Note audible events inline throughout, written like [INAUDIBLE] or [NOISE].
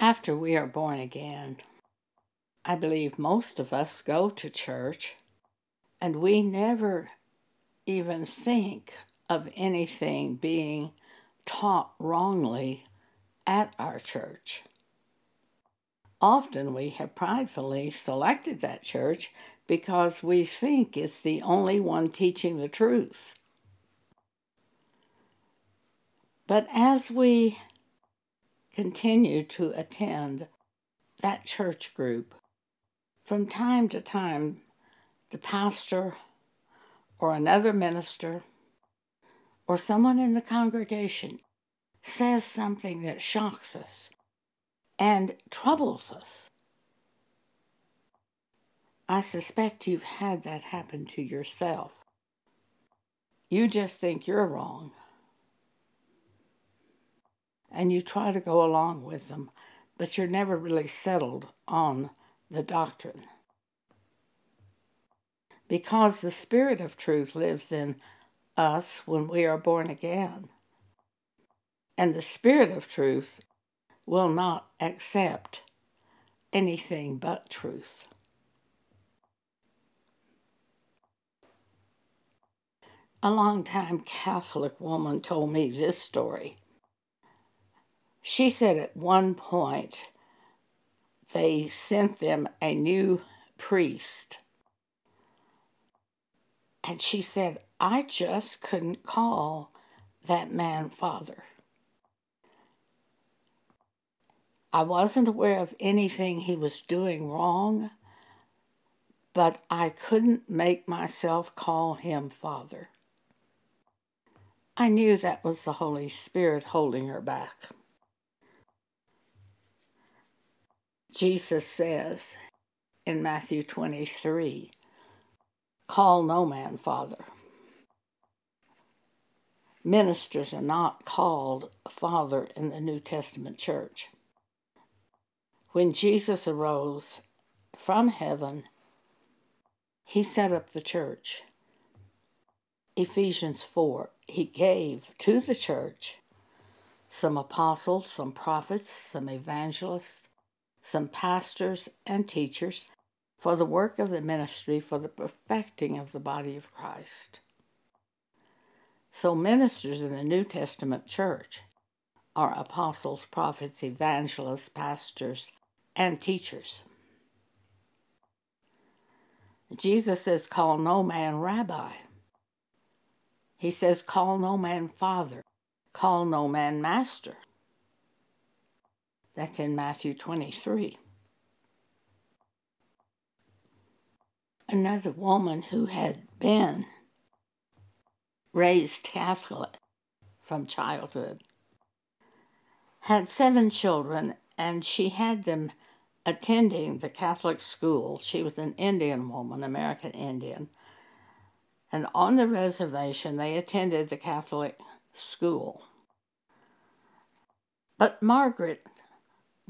After we are born again, I believe most of us go to church and we never even think of anything being taught wrongly at our church. Often we have pridefully selected that church because we think it's the only one teaching the truth. But as we continue to attend that church group, from time to time, the pastor or another minister or someone in the congregation says something that shocks us and troubles us. I suspect you've had that happen to yourself. You just think you're wrong and you try to go along with them, but you're never really settled on the doctrine. Because the Spirit of truth lives in us when we are born again. And the Spirit of truth will not accept anything but truth. A long-time Catholic woman told me this story. She said at one point they sent them a new priest. And she said, I just couldn't call that man father. I wasn't aware of anything he was doing wrong, but I couldn't make myself call him father. I knew that was the Holy Spirit holding her back. Jesus says in Matthew 23 Call no man father. Ministers are not called father in the New Testament church. When Jesus arose from heaven, he set up the church. Ephesians 4, he gave to the church some apostles, some prophets, some evangelists, some pastors and teachers for the work of the ministry for the perfecting of the body of Christ. So, ministers in the New Testament church are apostles, prophets, evangelists, pastors, and teachers. Jesus says, Call no man rabbi. He says, Call no man father. Call no man master. That's in Matthew 23. Another woman who had been raised Catholic from childhood had seven children, and she had them attending the Catholic school. She was an Indian woman, American Indian. And on the reservation, they attended the Catholic school. But Margaret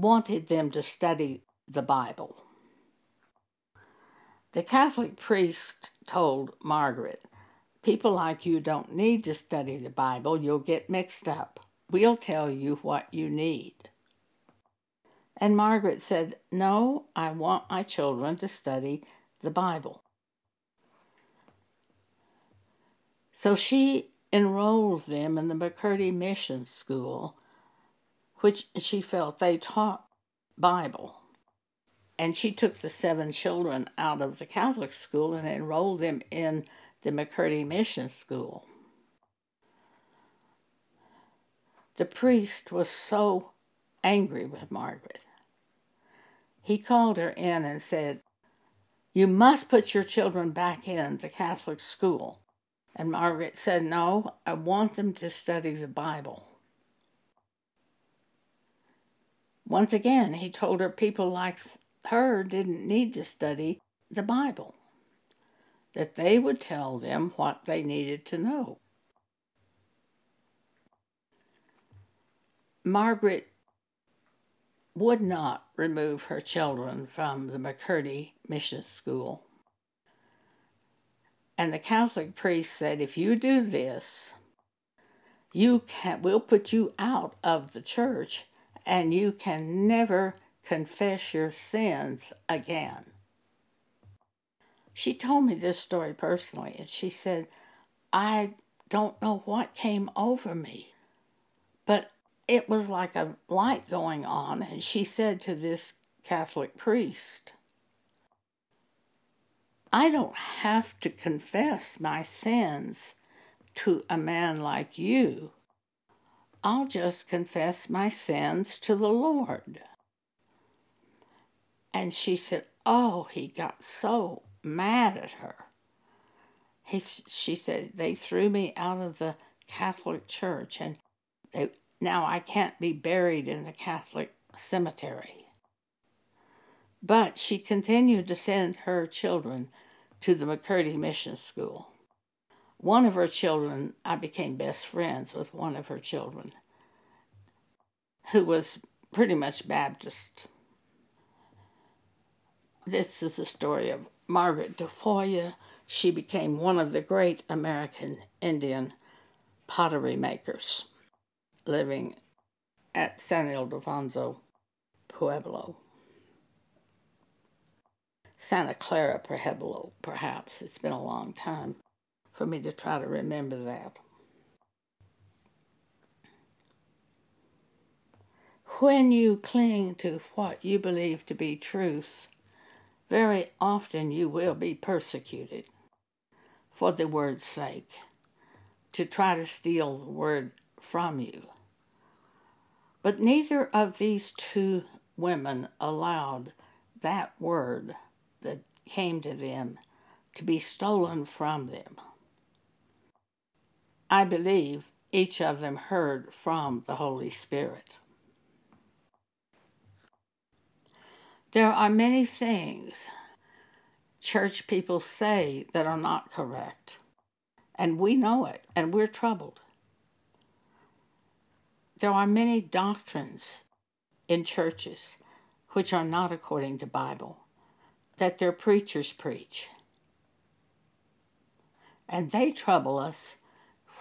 wanted them to study the Bible. The Catholic priest told Margaret, People like you don't need to study the Bible, you'll get mixed up. We'll tell you what you need. And Margaret said, No, I want my children to study the Bible. So she enrolled them in the McCurdy Mission School which she felt they taught Bible. And she took the seven children out of the Catholic school and enrolled them in the McCurdy Mission School. The priest was so angry with Margaret. He called her in and said, You must put your children back in the Catholic school. And Margaret said, No, I want them to study the Bible. Once again, he told her people like her didn't need to study the Bible, that they would tell them what they needed to know. Margaret would not remove her children from the McCurdy Mission School. And the Catholic priest said, if you do this, you can we'll put you out of the church and you can never confess your sins again. She told me this story personally, and she said, I don't know what came over me, but it was like a light going on. And she said to this Catholic priest, I don't have to confess my sins to a man like you. I'll just confess my sins to the Lord. And she said, Oh, he got so mad at her. He, she said, They threw me out of the Catholic Church, and they, now I can't be buried in the Catholic cemetery. But she continued to send her children to the McCurdy Mission School. One of her children, I became best friends with one of her children, who was pretty much Baptist. This is the story of Margaret Tafoya. She became one of the great American Indian pottery makers living at San Ildefonso Pueblo. Santa Clara Pueblo, perhaps. It's been a long time for me to try to remember that. When you cling to what you believe to be truth, very often you will be persecuted for the word's sake, to try to steal the word from you. But neither of these two women allowed that word that came to them to be stolen from them. I believe each of them heard from the Holy Spirit. There are many things church people say that are not correct, and we know it, and we're troubled. There are many doctrines in churches which are not according to Bible that their preachers preach. And they trouble us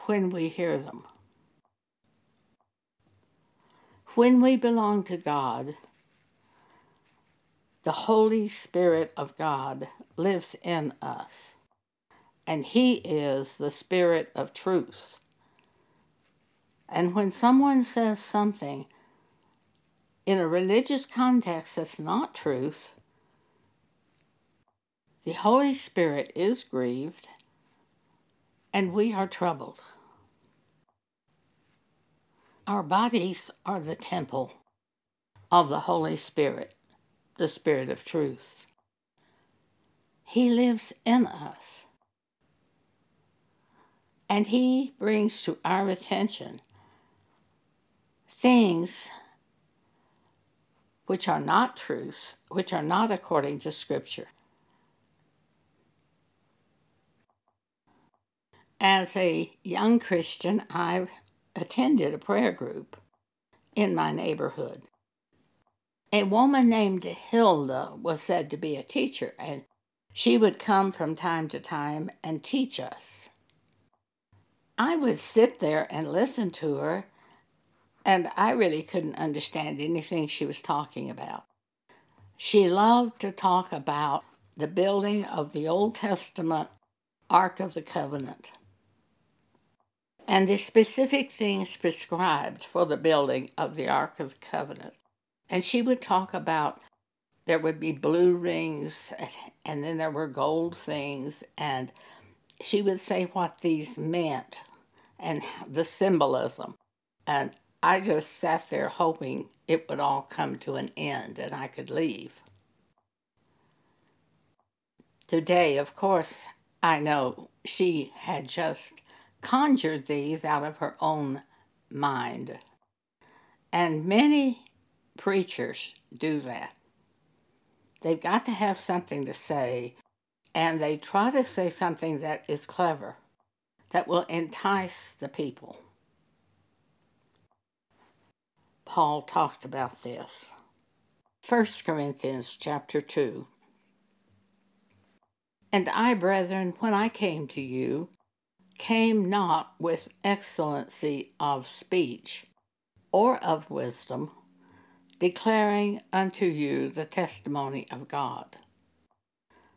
when we hear them. When we belong to God, the Holy Spirit of God lives in us, and He is the Spirit of truth. And when someone says something in a religious context that's not truth, the Holy Spirit is grieved and we are troubled. Our bodies are the temple of the Holy Spirit, the Spirit of truth. He lives in us. And He brings to our attention things which are not truth, which are not according to Scripture. As a young Christian, I attended a prayer group in my neighborhood. A woman named Hilda was said to be a teacher, and she would come from time to time and teach us. I would sit there and listen to her, and I really couldn't understand anything she was talking about. She loved to talk about the building of the Old Testament Ark of the Covenant and the specific things prescribed for the building of the Ark of the Covenant. And she would talk about there would be blue rings, and then there were gold things, and she would say what these meant and the symbolism. And I just sat there hoping it would all come to an end and I could leave. Today, of course, I know she had just conjured these out of her own mind. And many preachers do that. They've got to have something to say, and they try to say something that is clever, that will entice the people. Paul talked about this. 1 Corinthians chapter 2. And I, brethren, when I came to you, came not with excellency of speech or of wisdom, declaring unto you the testimony of God.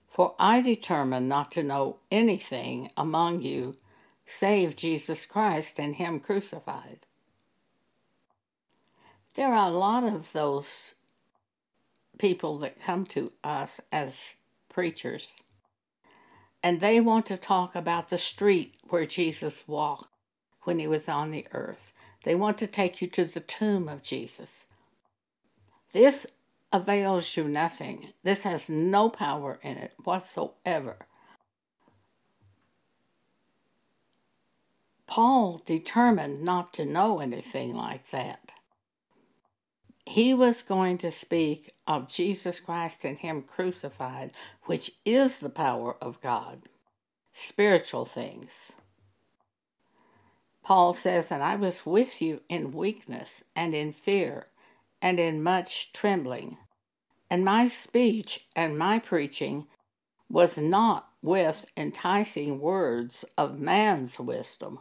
For I determined not to know anything among you save Jesus Christ and Him crucified. There are a lot of those people that come to us as preachers, and they want to talk about the street where Jesus walked when he was on the earth. They want to take you to the tomb of Jesus. This avails you nothing. This has no power in it whatsoever. Paul determined not to know anything like that. He was going to speak of Jesus Christ and Him crucified, which is the power of God, spiritual things. Paul says, And I was with you in weakness and in fear and in much trembling. And my speech and my preaching was not with enticing words of man's wisdom,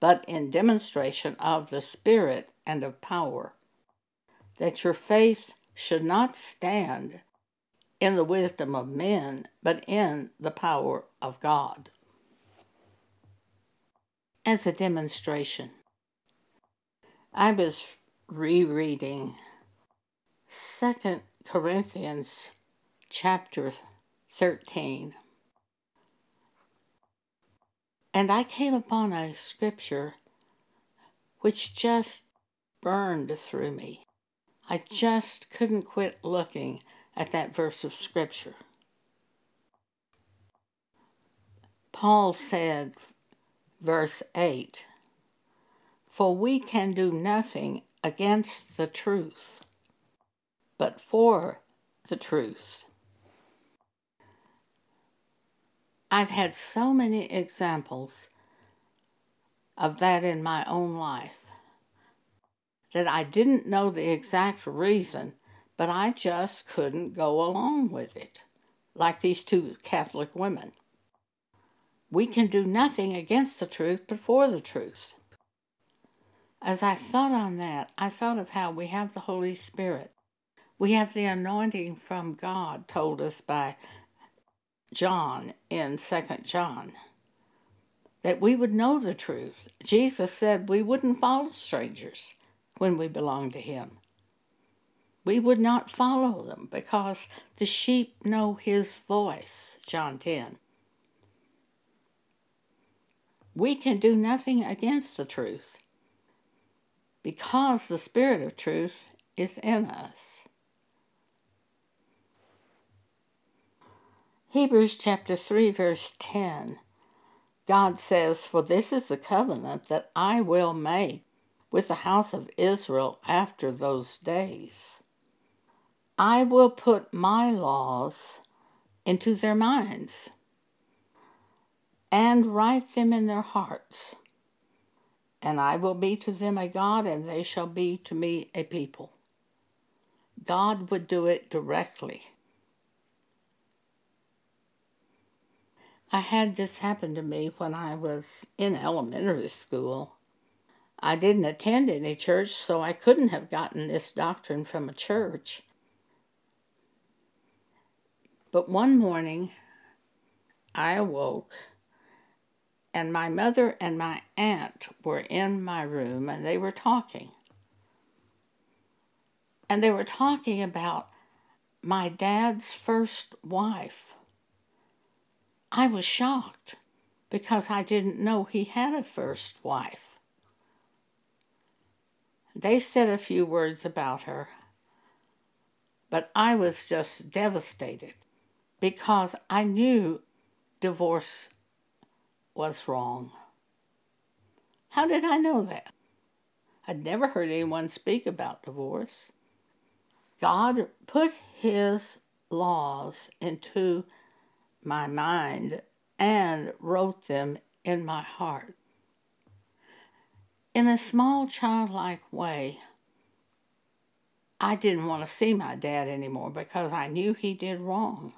but in demonstration of the Spirit and of power, that your faith should not stand in the wisdom of men, but in the power of God. As a demonstration, I was rereading Second Corinthians chapter 13. And I came upon a scripture which just burned through me. I just couldn't quit looking at that verse of scripture. Paul said, verse 8, For we can do nothing against the truth but for the truth. I've had so many examples of that in my own life that I didn't know the exact reason, but I just couldn't go along with it, like these two Catholic women. We can do nothing against the truth but for the truth. As I thought on that, I thought of how we have the Holy Spirit we have the anointing from God told us by John in 2nd John that we would know the truth. Jesus said we wouldn't follow strangers when we belong to him. We would not follow them because the sheep know his voice, John 10. We can do nothing against the truth because the Spirit of truth is in us. Hebrews chapter 3, verse 10. God says, For this is the covenant that I will make with the house of Israel after those days. I will put my laws into their minds and write them in their hearts. And I will be to them a God, and they shall be to me a people. God would do it directly. I had this happen to me when I was in elementary school. I didn't attend any church, so I couldn't have gotten this doctrine from a church. But one morning, I awoke, and my mother and my aunt were in my room, and they were talking. And they were talking about my dad's first wife. I was shocked because I didn't know he had a first wife. They said a few words about her, but I was just devastated because I knew divorce was wrong. How did I know that? I'd never heard anyone speak about divorce. God put his laws into my mind and wrote them in my heart. In a small childlike way, I didn't want to see my dad anymore because I knew he did wrong.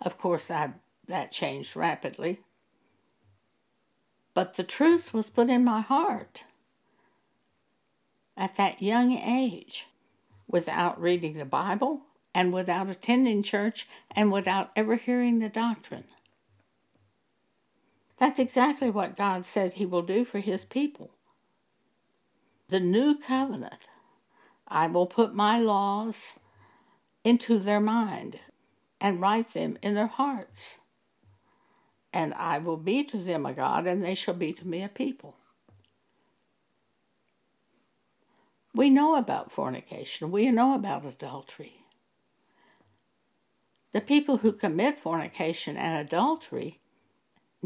Of course, I, that changed rapidly. But the truth was put in my heart. at that young age without reading the Bible and without attending church and without ever hearing the doctrine. That's exactly what God said He will do for His people. The new covenant. I will put my laws into their mind and write them in their hearts. And I will be to them a God, and they shall be to me a people. We know about fornication, we know about adultery. The people who commit fornication and adultery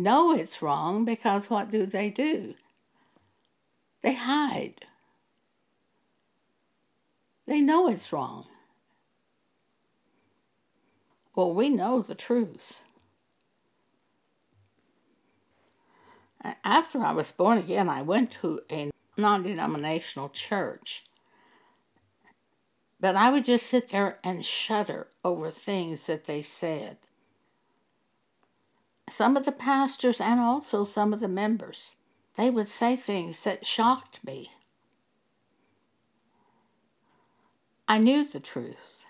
know it's wrong because what do they do? They hide. They know it's wrong. Well, we know the truth. After I was born again, I went to a non denominational church. But I would just sit there and shudder over things that they said. Some of the pastors and also some of the members, they would say things that shocked me. I knew the truth.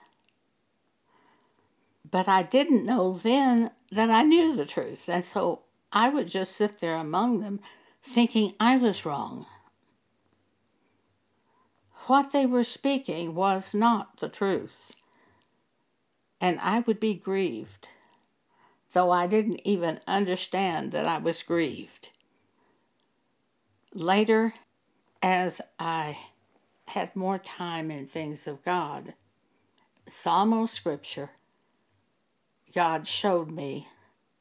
But I didn't know then that I knew the truth. And so I would just sit there among them thinking I was wrong what they were speaking was not the truth. And I would be grieved, though I didn't even understand that I was grieved. Later, as I had more time in things of God, Psalmo scripture, God showed me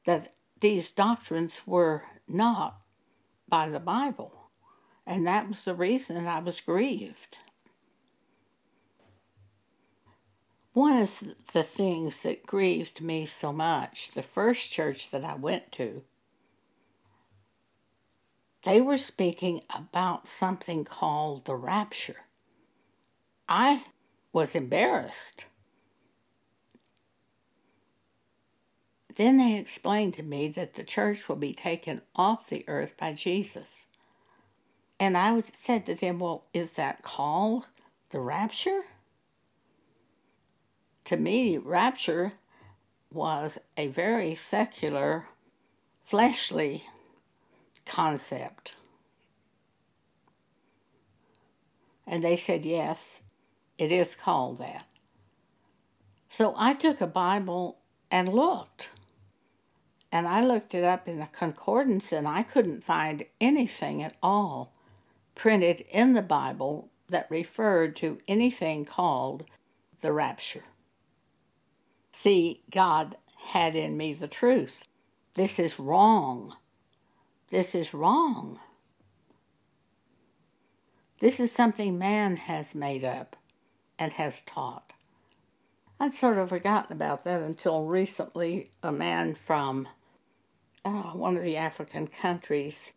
that these doctrines were not by the Bible. And that was the reason I was grieved. One of the things that grieved me so much, the first church that I went to, they were speaking about something called the rapture. I was embarrassed. Then they explained to me that the church will be taken off the earth by Jesus. And I said to them, Well, is that called the rapture? To me, rapture was a very secular, fleshly concept. And they said, yes, it is called that. So I took a Bible and looked. And I looked it up in the concordance and I couldn't find anything at all printed in the Bible that referred to anything called the rapture. See, God had in me the truth. This is wrong. This is wrong. This is something man has made up and has taught. I'd sort of forgotten about that until recently a man from uh, one of the African countries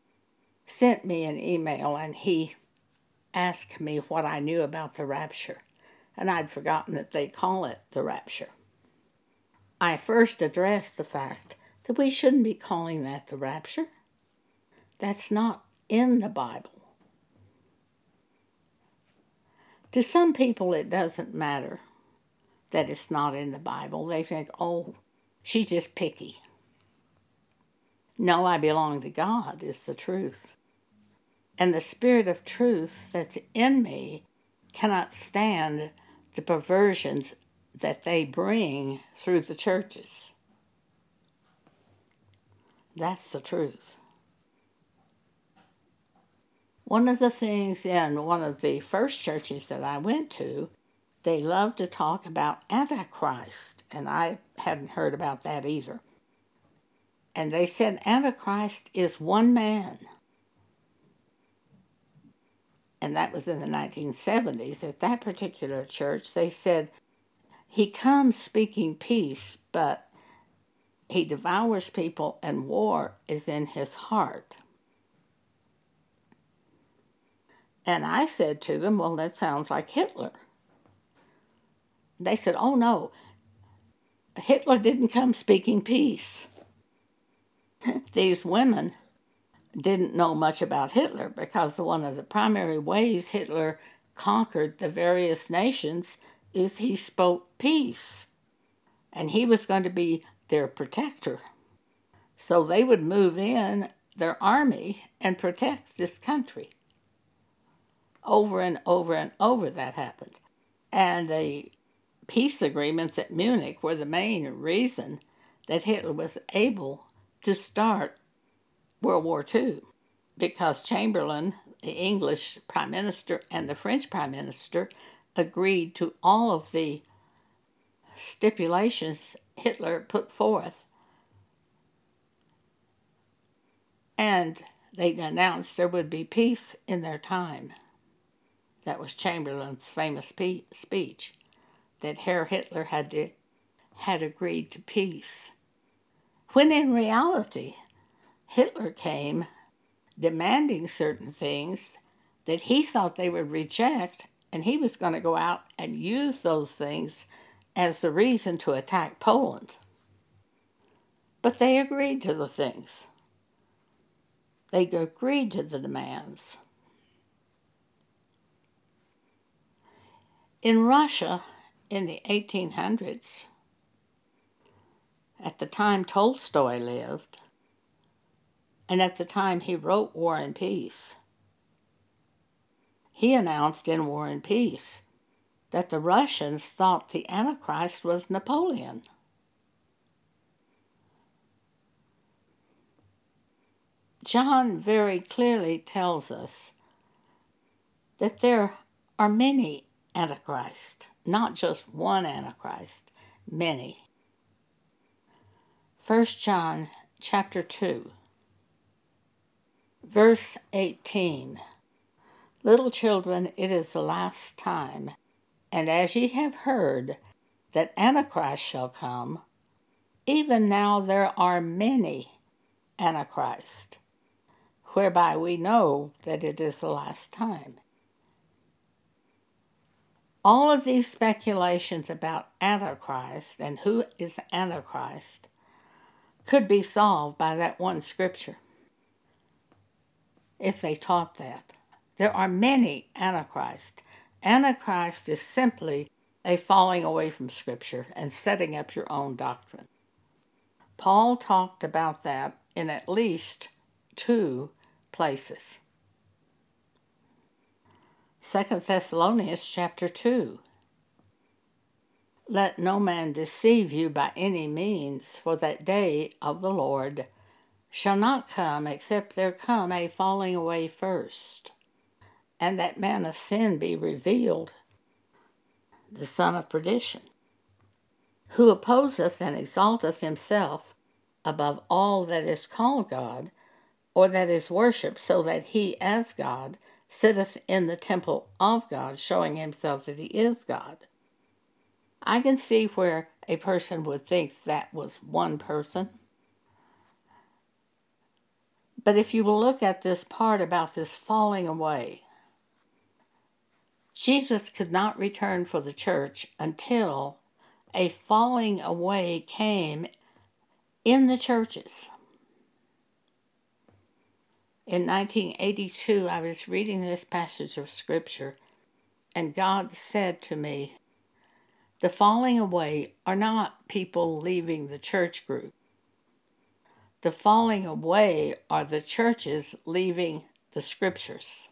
sent me an email and he asked me what I knew about the rapture. And I'd forgotten that they call it the rapture. I first addressed the fact that we shouldn't be calling that the rapture. That's not in the Bible. To some people, it doesn't matter that it's not in the Bible. They think, oh, she's just picky. No, I belong to God is the truth. And the spirit of truth that's in me cannot stand the perversions that they bring through the churches. That's the truth. One of the things in one of the first churches that I went to, they loved to talk about Antichrist, and I hadn't heard about that either. And they said Antichrist is one man. And that was in the 1970s. At that particular church, they said he comes speaking peace, but he devours people, and war is in his heart. And I said to them, Well, that sounds like Hitler. They said, Oh, no, Hitler didn't come speaking peace. [LAUGHS] These women didn't know much about Hitler because one of the primary ways Hitler conquered the various nations is he spoke peace. And he was going to be their protector. So they would move in their army and protect this country. Over and over and over that happened. And the peace agreements at Munich were the main reason that Hitler was able to start World War II because Chamberlain, the English Prime Minister, and the French Prime Minister agreed to all of the stipulations Hitler put forth. And they announced there would be peace in their time. That was Chamberlain's famous pe- speech that Herr Hitler had, to, had agreed to peace. When in reality, Hitler came demanding certain things that he thought they would reject, and he was going to go out and use those things as the reason to attack Poland. But they agreed to the things. They agreed to the demands. In Russia in the 1800s, at the time Tolstoy lived, and at the time he wrote War and Peace, he announced in War and Peace that the Russians thought the Antichrist was Napoleon. John very clearly tells us that there are many Antichrists, not just one Antichrist, many. 1 John chapter 2 verse 18 Little children, it is the last time, and as ye have heard that Antichrist shall come, even now there are many Antichrist, whereby we know that it is the last time. All of these speculations about Antichrist and who is Antichrist could be solved by that one scripture if they taught that. There are many Antichrist. Antichrist is simply a falling away from Scripture and setting up your own doctrine. Paul talked about that in at least two places. Second Thessalonians chapter 2. Let no man deceive you by any means, for that day of the Lord shall not come except there come a falling away first, and that man of sin be revealed, the son of perdition, who opposeth and exalteth himself above all that is called God, or that is worshipped, so that he as God sitteth in the temple of God, showing himself that he is God. I can see where a person would think that was one person. But if you will look at this part about this falling away, Jesus could not return for the church until a falling away came in the churches. In 1982, I was reading this passage of Scripture, and God said to me, The falling away are not people leaving the church group. The falling away are the churches leaving the Scriptures.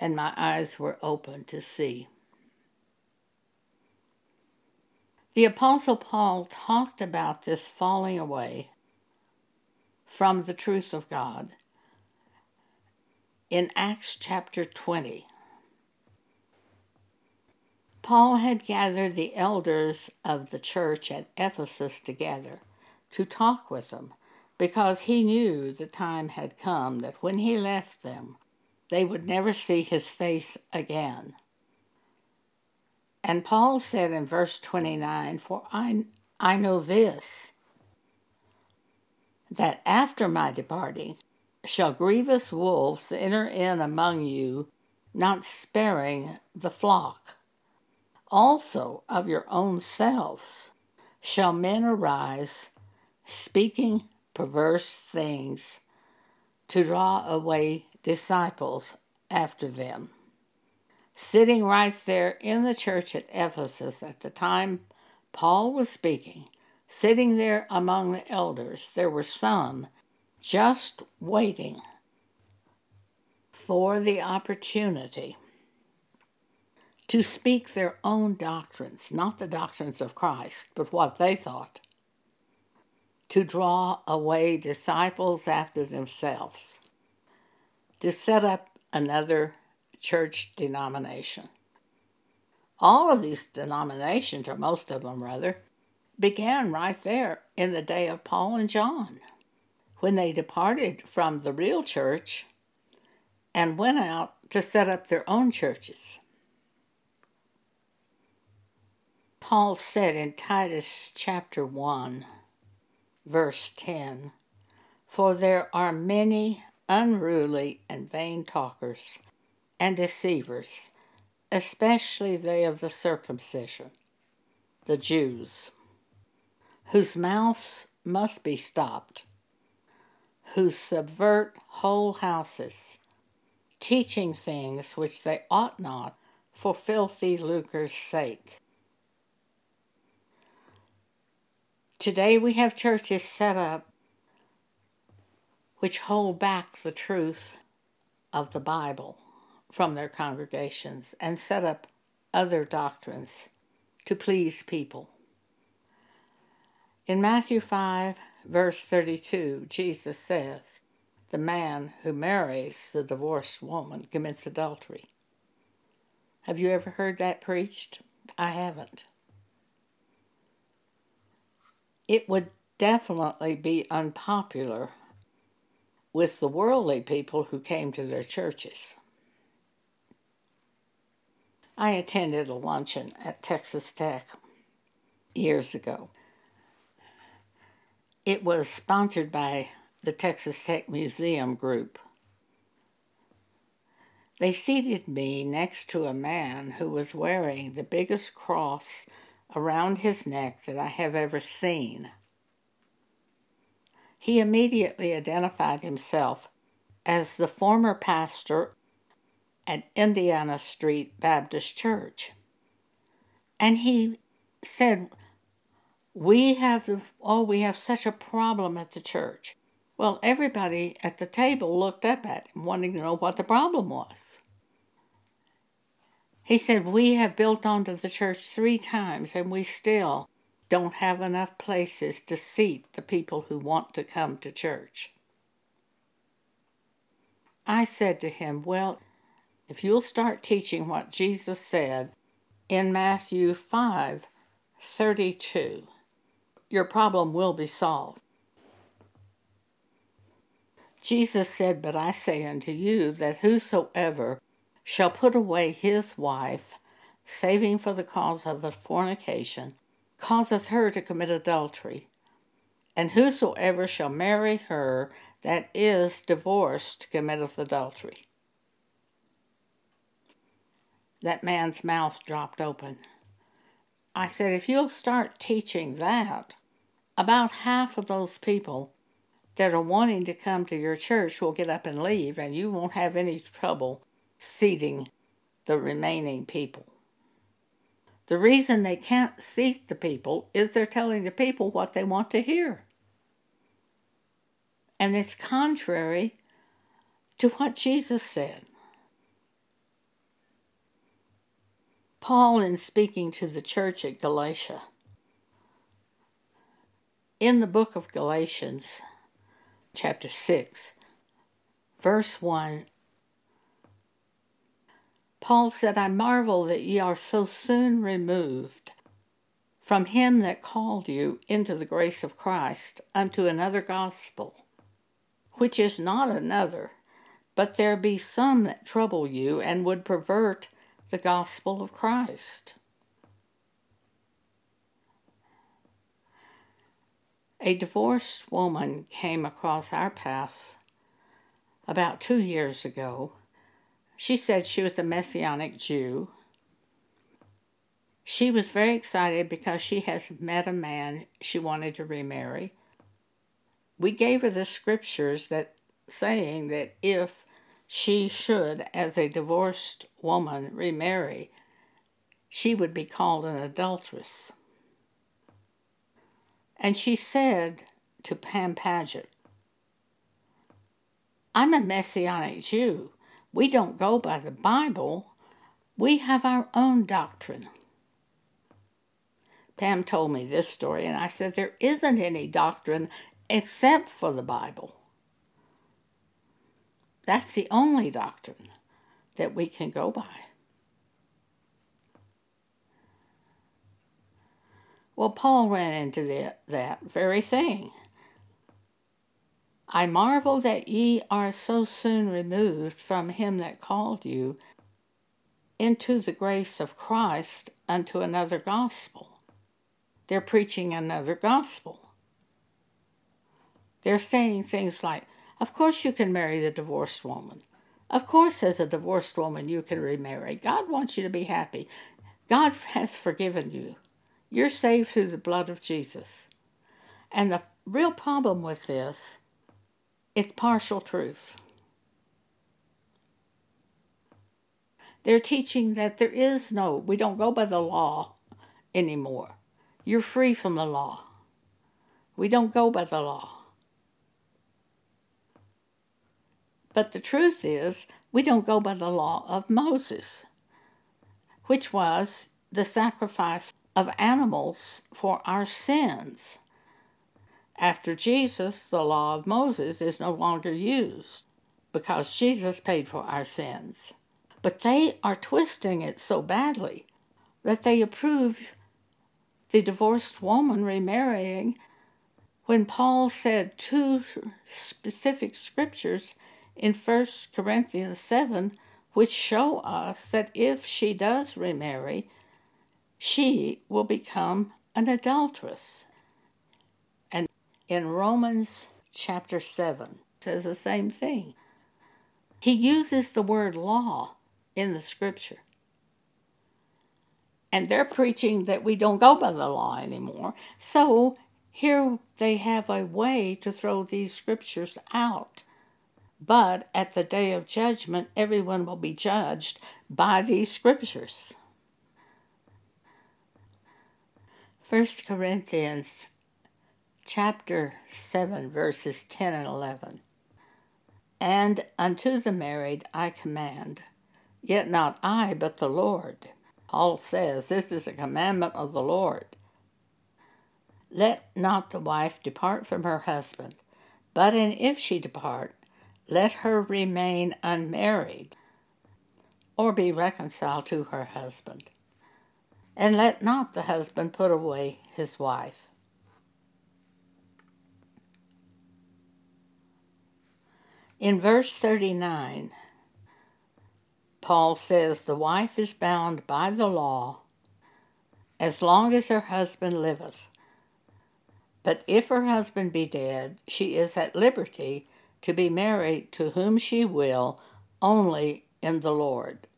And my eyes were open to see. The Apostle Paul talked about this falling away from the truth of God in Acts chapter 20. Paul had gathered the elders of the church at Ephesus together to talk with them because he knew the time had come that when he left them, they would never see his face again. And Paul said in verse 29 For I, I know this, that after my departing, shall grievous wolves enter in among you, not sparing the flock. Also of your own selves shall men arise, speaking perverse things, to draw away disciples after them. Sitting right there in the church at Ephesus at the time Paul was speaking, sitting there among the elders, there were some just waiting for the opportunity to speak their own doctrines, not the doctrines of Christ, but what they thought, to draw away disciples after themselves, to set up another church denomination. All of these denominations, or most of them rather, began right there in the day of Paul and John, when they departed from the real church and went out to set up their own churches. Paul said in Titus chapter 1, verse 10 For there are many unruly and vain talkers and deceivers, especially they of the circumcision, the Jews, whose mouths must be stopped, who subvert whole houses, teaching things which they ought not for filthy lucre's sake. Today we have churches set up which hold back the truth of the Bible from their congregations and set up other doctrines to please people. In Matthew 5, verse 32, Jesus says, The man who marries the divorced woman commits adultery. Have you ever heard that preached? I haven't it would definitely be unpopular with the worldly people who came to their churches. I attended a luncheon at Texas Tech years ago. It was sponsored by the Texas Tech Museum Group. They seated me next to a man who was wearing the biggest cross around his neck that I have ever seen. He immediately identified himself as the former pastor at Indiana Street Baptist Church. And he said, We have, oh, we have such a problem at the church. Well, everybody at the table looked up at him, wanting to know what the problem was. He said, We have built onto the church three times and we still don't have enough places to seat the people who want to come to church. I said to him, Well, if you'll start teaching what Jesus said in Matthew 5 32, your problem will be solved. Jesus said, But I say unto you that whosoever shall put away his wife, saving for the cause of the fornication, causeth her to commit adultery. And whosoever shall marry her that is divorced committeth adultery. That man's mouth dropped open. I said, if you'll start teaching that, about half of those people that are wanting to come to your church will get up and leave, and you won't have any trouble seating the remaining people. The reason they can't seat the people is they're telling the people what they want to hear. And it's contrary to what Jesus said. Paul, in speaking to the church at Galatia, in the book of Galatians, chapter 6, verse 1, Paul said, I marvel that ye are so soon removed from him that called you into the grace of Christ unto another gospel, which is not another, but there be some that trouble you and would pervert the gospel of Christ. A divorced woman came across our path about two years ago she said she was a Messianic Jew. She was very excited because she has met a man she wanted to remarry. We gave her the scriptures that saying that if she should, as a divorced woman, remarry, she would be called an adulteress. And she said to Pam Paget, I'm a Messianic Jew. We don't go by the Bible, we have our own doctrine. Pam told me this story, and I said, There isn't any doctrine except for the Bible. That's the only doctrine that we can go by. Well, Paul ran into that, that very thing. I marvel that ye are so soon removed from him that called you into the grace of Christ unto another gospel. They're preaching another gospel. They're saying things like, Of course you can marry the divorced woman. Of course, as a divorced woman, you can remarry. God wants you to be happy. God has forgiven you. You're saved through the blood of Jesus. And the real problem with this, it's partial truth. They're teaching that there is no, we don't go by the law anymore. You're free from the law. We don't go by the law. But the truth is, we don't go by the law of Moses, which was the sacrifice of animals for our sins. After Jesus, the law of Moses is no longer used because Jesus paid for our sins. But they are twisting it so badly that they approve the divorced woman remarrying when Paul said two specific scriptures in 1 Corinthians 7 which show us that if she does remarry, she will become an adulteress. In Romans chapter 7 says the same thing. He uses the word law in the scripture. And they're preaching that we don't go by the law anymore. So here they have a way to throw these scriptures out. But at the day of judgment, everyone will be judged by these scriptures. 1 Corinthians chapter 7 verses 10 and 11. And unto the married I command, yet not I, but the Lord. Paul says this is a commandment of the Lord. Let not the wife depart from her husband, but and if she depart, let her remain unmarried, or be reconciled to her husband and let not the husband put away his wife. In verse 39, Paul says, The wife is bound by the law as long as her husband liveth. But if her husband be dead, she is at liberty to be married to whom she will, only in the Lord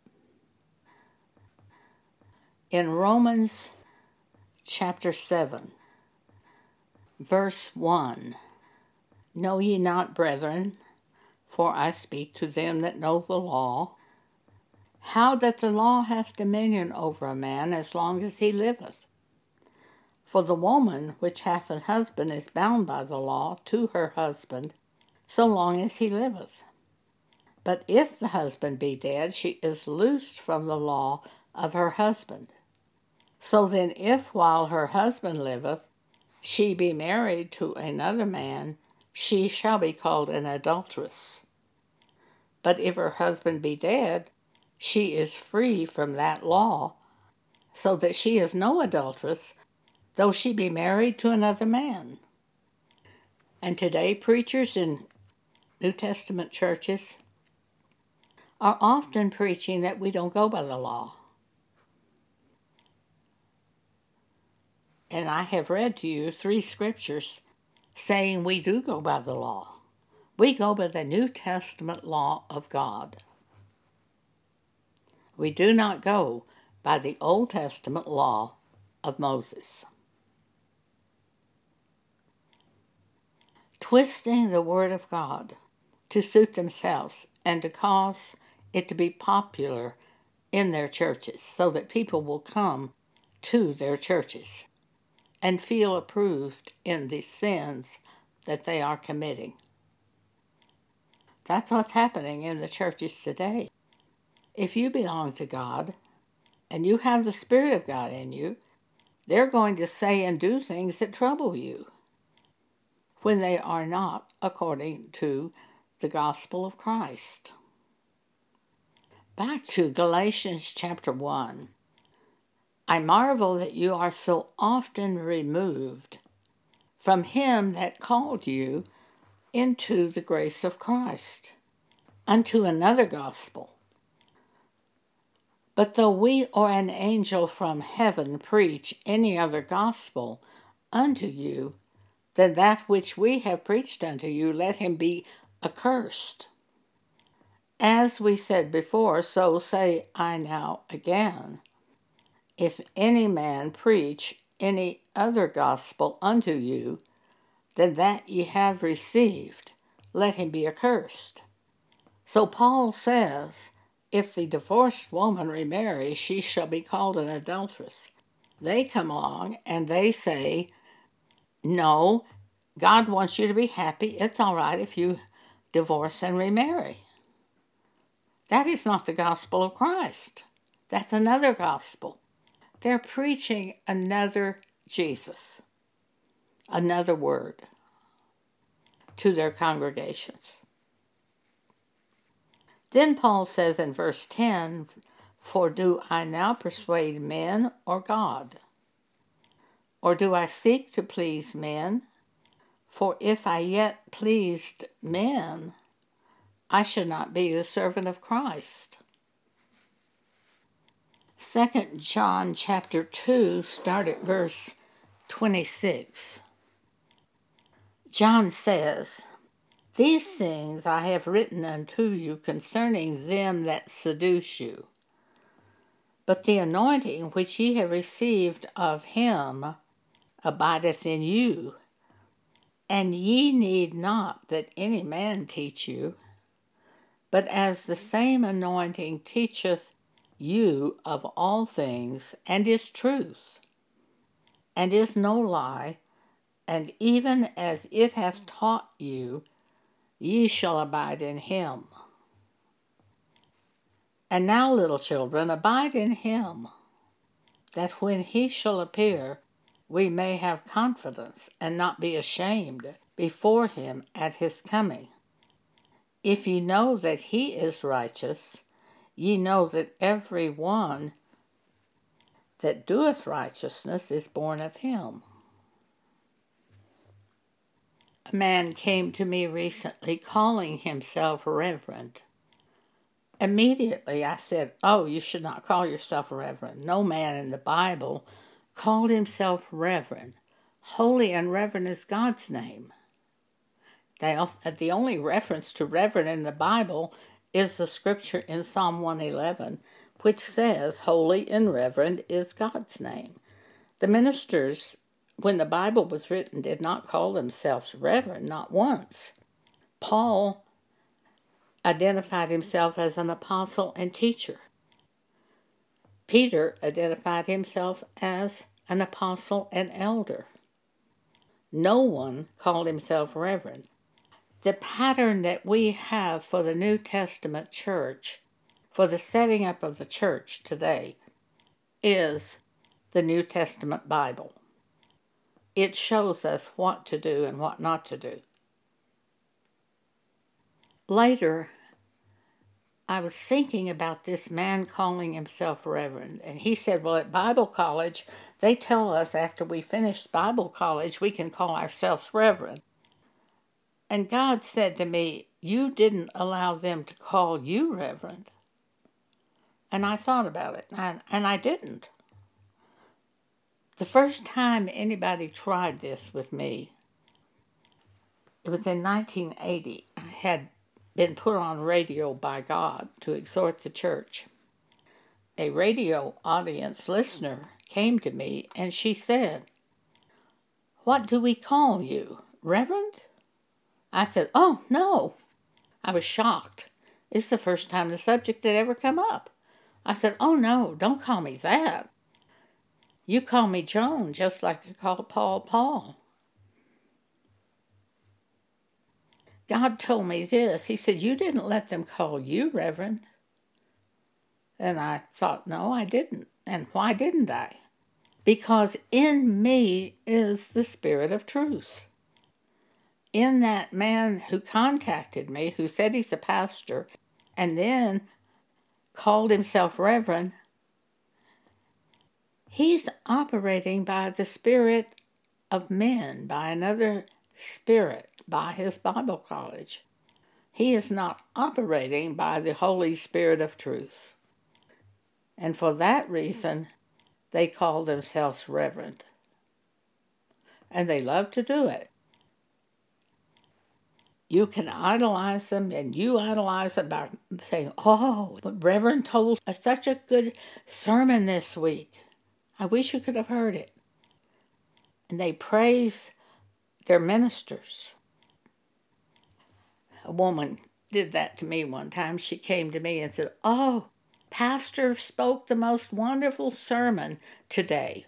in Romans chapter 7, verse 1 Know ye not, brethren, for I speak to them that know the law, how that the law hath dominion over a man as long as he liveth? For the woman which hath an husband is bound by the law to her husband so long as he liveth. But if the husband be dead, she is loosed from the law of her husband. So then, if while her husband liveth, she be married to another man, she shall be called an adulteress. But if her husband be dead, she is free from that law, so that she is no adulteress, though she be married to another man. And today, preachers in New Testament churches are often preaching that we don't go by the law. And I have read to you three scriptures saying we do go by the law. We go by the New Testament law of God. We do not go by the Old Testament law of Moses. Twisting the Word of God to suit themselves and to cause it to be popular in their churches so that people will come to their churches and feel approved in the sins that they are committing. That's what's happening in the churches today. If you belong to God and you have the Spirit of God in you, they're going to say and do things that trouble you when they are not according to the gospel of Christ. Back to Galatians chapter 1. I marvel that you are so often removed from him that called you into the grace of Christ, unto another gospel. But though we or an angel from heaven preach any other gospel unto you than that which we have preached unto you, let him be accursed. As we said before, so say I now again. If any man preach any other gospel unto you than that ye have received, let him be accursed. So Paul says, if the divorced woman remarries, she shall be called an adulteress. They come along and they say, No, God wants you to be happy. It's all right if you divorce and remarry. That is not the gospel of Christ. That's another gospel. They're preaching another Jesus, another word to their congregations. Then Paul says in verse 10 For do I now persuade men or God? Or do I seek to please men? For if I yet pleased men, I should not be the servant of Christ. Second John chapter 2, start at verse 26. John says, These things I have written unto you concerning them that seduce you. But the anointing which ye have received of him abideth in you, and ye need not that any man teach you, but as the same anointing teacheth you of all things, and is truth, and is no lie, and even as it hath taught you, ye shall abide in him. And now, little children, abide in him, that when he shall appear, we may have confidence and not be ashamed before him at his coming. If ye know that he is righteous, ye know that every one that doeth righteousness is born of him. A man came to me recently calling himself Reverend. Immediately I said, Oh, you should not call yourself Reverend. No man in the Bible called himself Reverend. Holy and Reverend is God's name. the only reference to Reverend in the Bible is the scripture in Psalm 111, which says, Holy and Reverend is God's name. The ministers when the Bible was written, did not call themselves reverend, not once. Paul identified himself as an apostle and teacher. Peter identified himself as an apostle and elder. No one called himself reverend. The pattern that we have for the New Testament church, for the setting up of the church today, is the New Testament Bible it shows us what to do and what not to do. Later, I was thinking about this man calling himself Reverend, and he said, Well, at Bible college, they tell us after we finish Bible college, we can call ourselves Reverend. And God said to me, You didn't allow them to call you Reverend. And I thought about it, and, and I didn't. The first time anybody tried this with me, it was in 1980. I had been put on radio by God to exhort the church. A radio audience listener came to me and she said, What do we call you, Reverend? I said, Oh, no. I was shocked. It's the first time the subject had ever come up. I said, Oh no, don't call me that. You call me Joan just like you call Paul Paul. God told me this. He said, You didn't let them call you Reverend. And I thought, No, I didn't. And why didn't I? Because in me is the Spirit of truth. In that man who contacted me, who said he's a pastor, and then called himself Reverend, he's operating by the Spirit of men, by another Spirit by his Bible college. He is not operating by the Holy Spirit of truth. And for that reason, they call themselves reverend. And they love to do it. You can idolize them, and you idolize them by saying, Oh, but Reverend told such a good sermon this week. I wish you could have heard it. And they praise their ministers a woman did that to me one time. She came to me and said, Oh, Pastor spoke the most wonderful sermon today.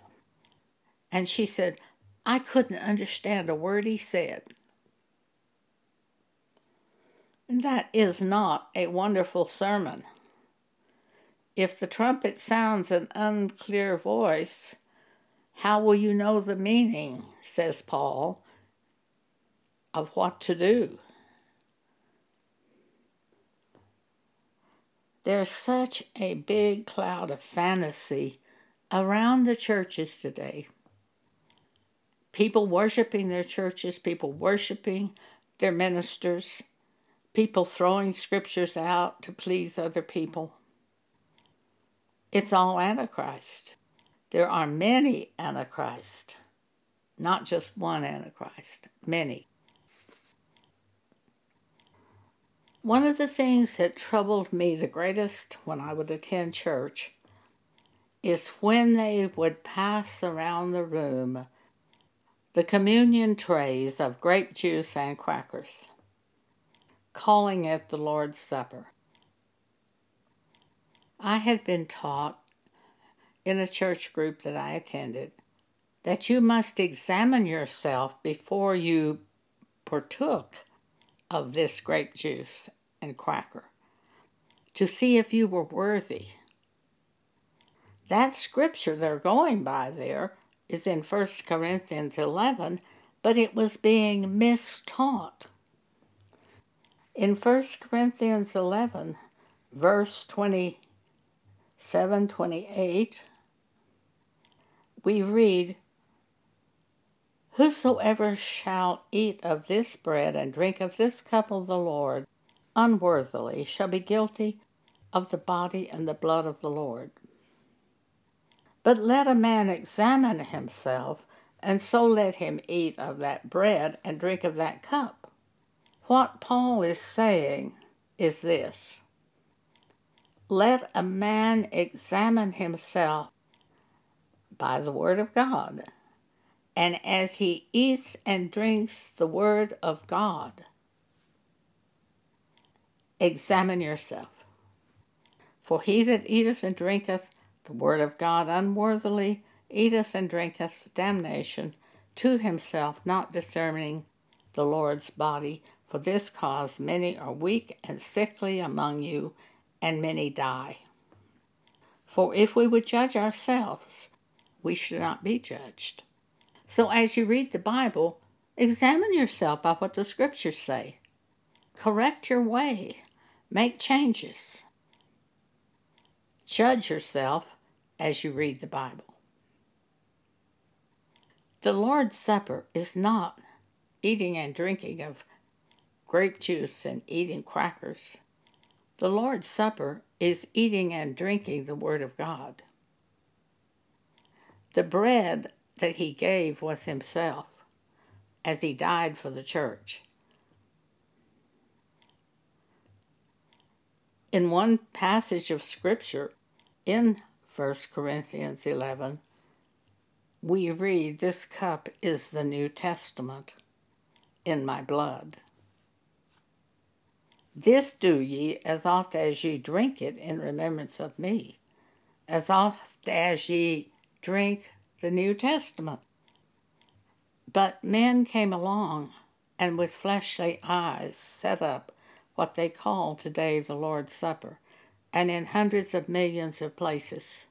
And she said, I couldn't understand a word he said. That is not a wonderful sermon. If the trumpet sounds an unclear voice, how will you know the meaning, says Paul, of what to do? There's such a big cloud of fantasy around the churches today. People worshiping their churches, people worshiping their ministers, people throwing scriptures out to please other people. It's all Antichrist. There are many Antichrist, not just one Antichrist, many. One of the things that troubled me the greatest when I would attend church is when they would pass around the room the communion trays of grape juice and crackers, calling it the Lord's Supper. I had been taught in a church group that I attended that you must examine yourself before you partook of this grape juice and cracker to see if you were worthy. That scripture they're going by there is in 1 Corinthians 11, but it was being mistaught. In 1 Corinthians 11, verse 27 28, we read, Whosoever shall eat of this bread and drink of this cup of the Lord unworthily shall be guilty of the body and the blood of the Lord. But let a man examine himself, and so let him eat of that bread and drink of that cup. What Paul is saying is this Let a man examine himself by the Word of God and as he eats and drinks the word of God, examine yourself. For he that eateth and drinketh the word of God unworthily eateth and drinketh damnation to himself, not discerning the Lord's body. For this cause many are weak and sickly among you, and many die. For if we would judge ourselves, we should not be judged. So as you read the Bible, examine yourself by what the scriptures say. Correct your way. Make changes. Judge yourself as you read the Bible. The Lord's Supper is not eating and drinking of grape juice and eating crackers. The Lord's Supper is eating and drinking the Word of God. The bread that he gave was himself as he died for the church. In one passage of Scripture in 1 Corinthians 11, we read, This cup is the New Testament in my blood. This do ye as oft as ye drink it in remembrance of me, as oft as ye drink the New Testament. But men came along and with fleshly eyes set up what they call today the Lord's Supper, and in hundreds of millions of places.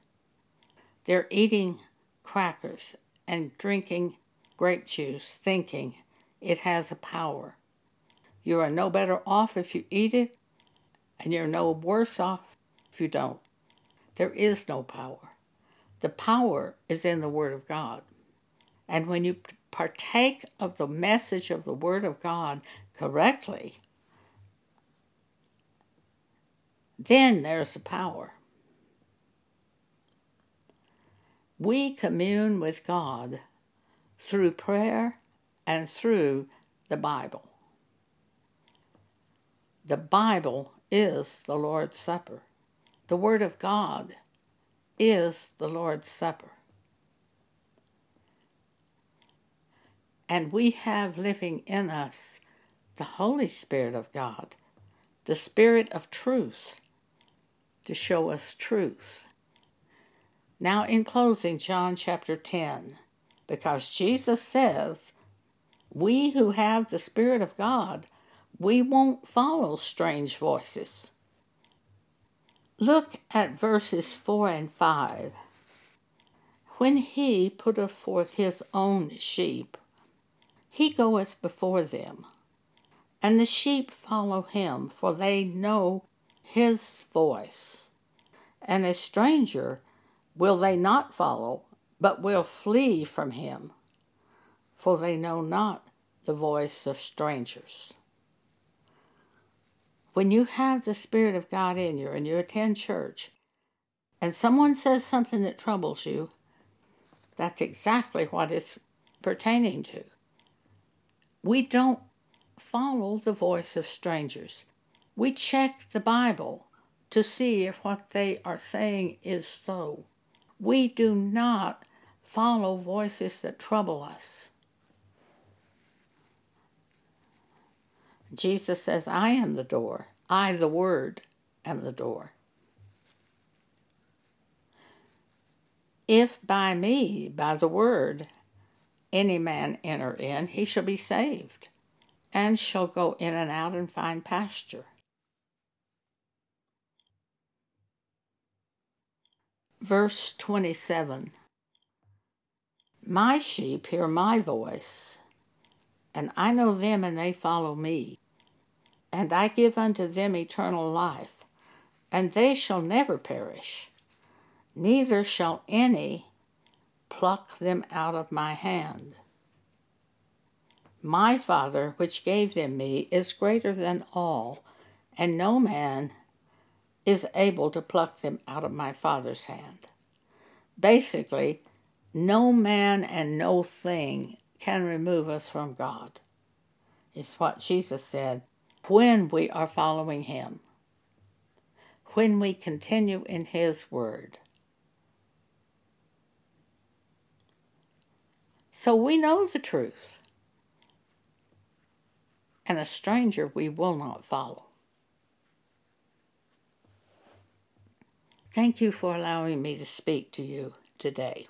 They're eating crackers and drinking grape juice, thinking it has a power. You are no better off if you eat it, and you're no worse off if you don't. There is no power. The power is in the Word of God. And when you partake of the message of the Word of God correctly, then there's the power. We commune with God through prayer and through the Bible. The Bible is the Lord's Supper. The Word of God is the Lord's Supper. And we have living in us the Holy Spirit of God, the Spirit of truth, to show us truth. Now, in closing, John chapter 10, because Jesus says, We who have the Spirit of God, we won't follow strange voices. Look at verses 4 and 5. When he putteth forth his own sheep, he goeth before them, and the sheep follow him, for they know his voice. And a stranger will they not follow, but will flee from him, for they know not the voice of strangers. When you have the Spirit of God in you and you attend church, and someone says something that troubles you, that's exactly what it's pertaining to. We don't follow the voice of strangers. We check the Bible to see if what they are saying is so. We do not follow voices that trouble us. Jesus says, I am the door. I, the Word, am the door. If by me, by the Word, any man enter in, he shall be saved, and shall go in and out and find pasture. Verse 27 My sheep hear my voice, and I know them, and they follow me. And I give unto them eternal life, and they shall never perish, neither shall any pluck them out of my hand. My Father, which gave them me, is greater than all, and no man is able to pluck them out of my Father's hand. Basically, no man and no thing can remove us from God. It's what Jesus said when we are following Him, when we continue in His Word. So we know the truth, and a stranger we will not follow. Thank you for allowing me to speak to you today.